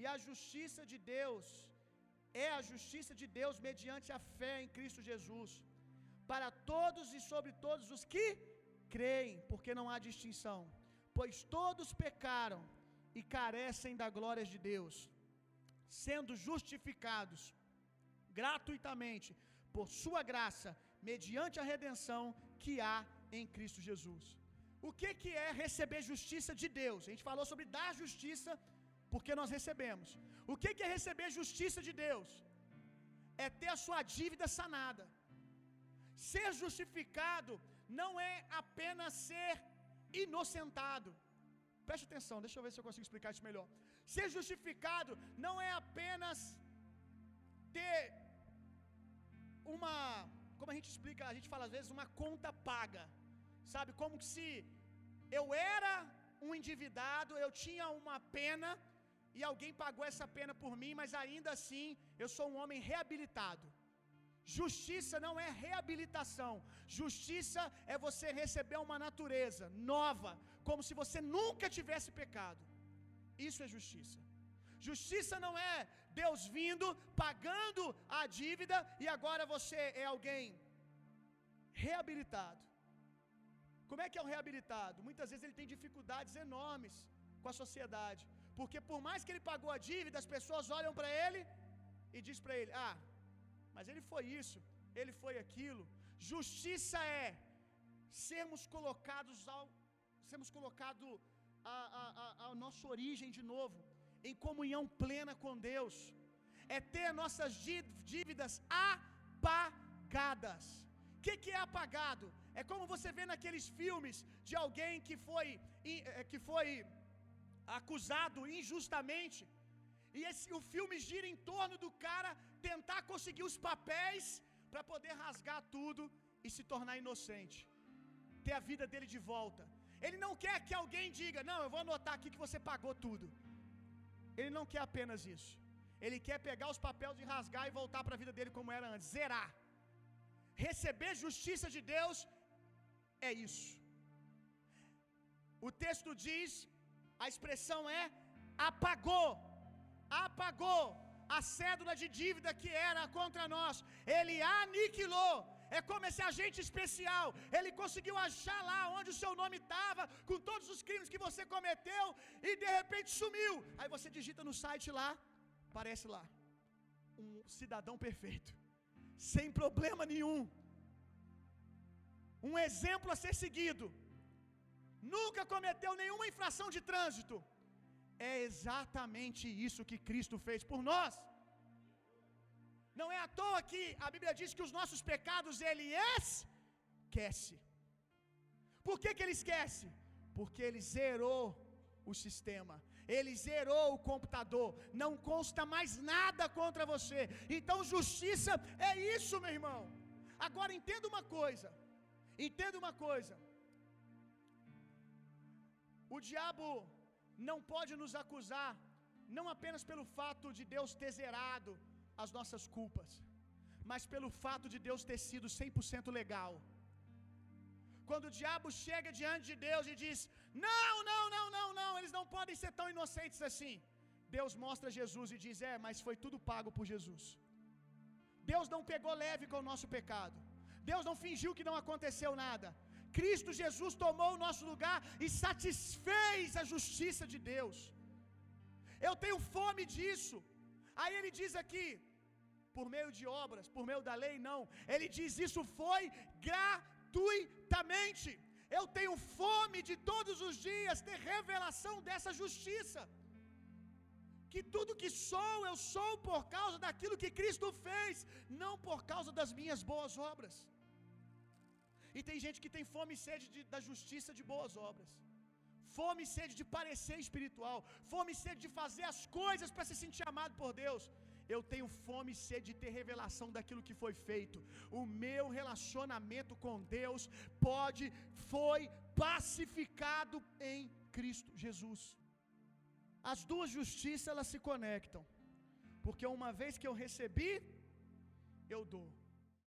E a justiça de Deus é a justiça de Deus mediante a fé em Cristo Jesus, para todos e sobre todos os que creem, porque não há distinção, pois todos pecaram e carecem da glória de Deus, sendo justificados gratuitamente por sua graça, mediante a redenção que há em Cristo Jesus. O que que é receber justiça de Deus? A gente falou sobre dar justiça porque nós recebemos. O que que é receber justiça de Deus? É ter a sua dívida sanada. Ser justificado não é apenas ser inocentado. Preste atenção, deixa eu ver se eu consigo explicar isso melhor. Ser justificado não é apenas ter uma, como a gente explica, a gente fala às vezes uma conta paga. Sabe, como se eu era um endividado, eu tinha uma pena e alguém pagou essa pena por mim, mas ainda assim eu sou um homem reabilitado. Justiça não é reabilitação. Justiça é você receber uma natureza nova, como se você nunca tivesse pecado. Isso é justiça. Justiça não é Deus vindo, pagando a dívida e agora você é alguém reabilitado. Como é que é um reabilitado? Muitas vezes ele tem dificuldades enormes com a sociedade, porque por mais que ele pagou a dívida, as pessoas olham para ele e diz para ele: "Ah, mas ele foi isso, ele foi aquilo". Justiça é sermos colocados ao sermos colocado a, a, a, a nossa origem de novo, em comunhão plena com Deus, é ter nossas dívidas apagadas. O que, que é apagado? É como você vê naqueles filmes de alguém que foi, eh, que foi acusado injustamente, e esse, o filme gira em torno do cara tentar conseguir os papéis para poder rasgar tudo e se tornar inocente, ter a vida dele de volta. Ele não quer que alguém diga: Não, eu vou anotar aqui que você pagou tudo. Ele não quer apenas isso. Ele quer pegar os papéis e rasgar e voltar para a vida dele como era antes, zerar. Receber justiça de Deus é isso. O texto diz, a expressão é apagou. Apagou a cédula de dívida que era contra nós. Ele aniquilou. É como esse agente especial. Ele conseguiu achar lá onde o seu nome estava, com todos os crimes que você cometeu, e de repente sumiu. Aí você digita no site lá, aparece lá. Um cidadão perfeito, sem problema nenhum. Um exemplo a ser seguido. Nunca cometeu nenhuma infração de trânsito. É exatamente isso que Cristo fez por nós. Não é à toa que a Bíblia diz que os nossos pecados ele esquece. Por que, que ele esquece? Porque ele zerou o sistema, ele zerou o computador, não consta mais nada contra você. Então, justiça é isso, meu irmão. Agora entenda uma coisa: entenda uma coisa. O diabo não pode nos acusar, não apenas pelo fato de Deus ter zerado as nossas culpas, mas pelo fato de Deus ter sido 100% legal. Quando o diabo chega diante de Deus e diz: Não, não, não, não, não, eles não podem ser tão inocentes assim. Deus mostra Jesus e diz: É, mas foi tudo pago por Jesus. Deus não pegou leve com o nosso pecado. Deus não fingiu que não aconteceu nada. Cristo Jesus tomou o nosso lugar e satisfez a justiça de Deus. Eu tenho fome disso. Aí ele diz aqui, por meio de obras, por meio da lei, não. Ele diz: Isso foi gratuitamente. Eu tenho fome de todos os dias ter revelação dessa justiça. Que tudo que sou, eu sou por causa daquilo que Cristo fez, não por causa das minhas boas obras. E tem gente que tem fome e sede de, da justiça de boas obras. Fome e sede de parecer espiritual. Fome e sede de fazer as coisas para se sentir amado por Deus. Eu tenho fome e sede de ter revelação daquilo que foi feito. O meu relacionamento com Deus pode, foi pacificado em Cristo Jesus. As duas justiças elas se conectam. Porque uma vez que eu recebi, eu dou.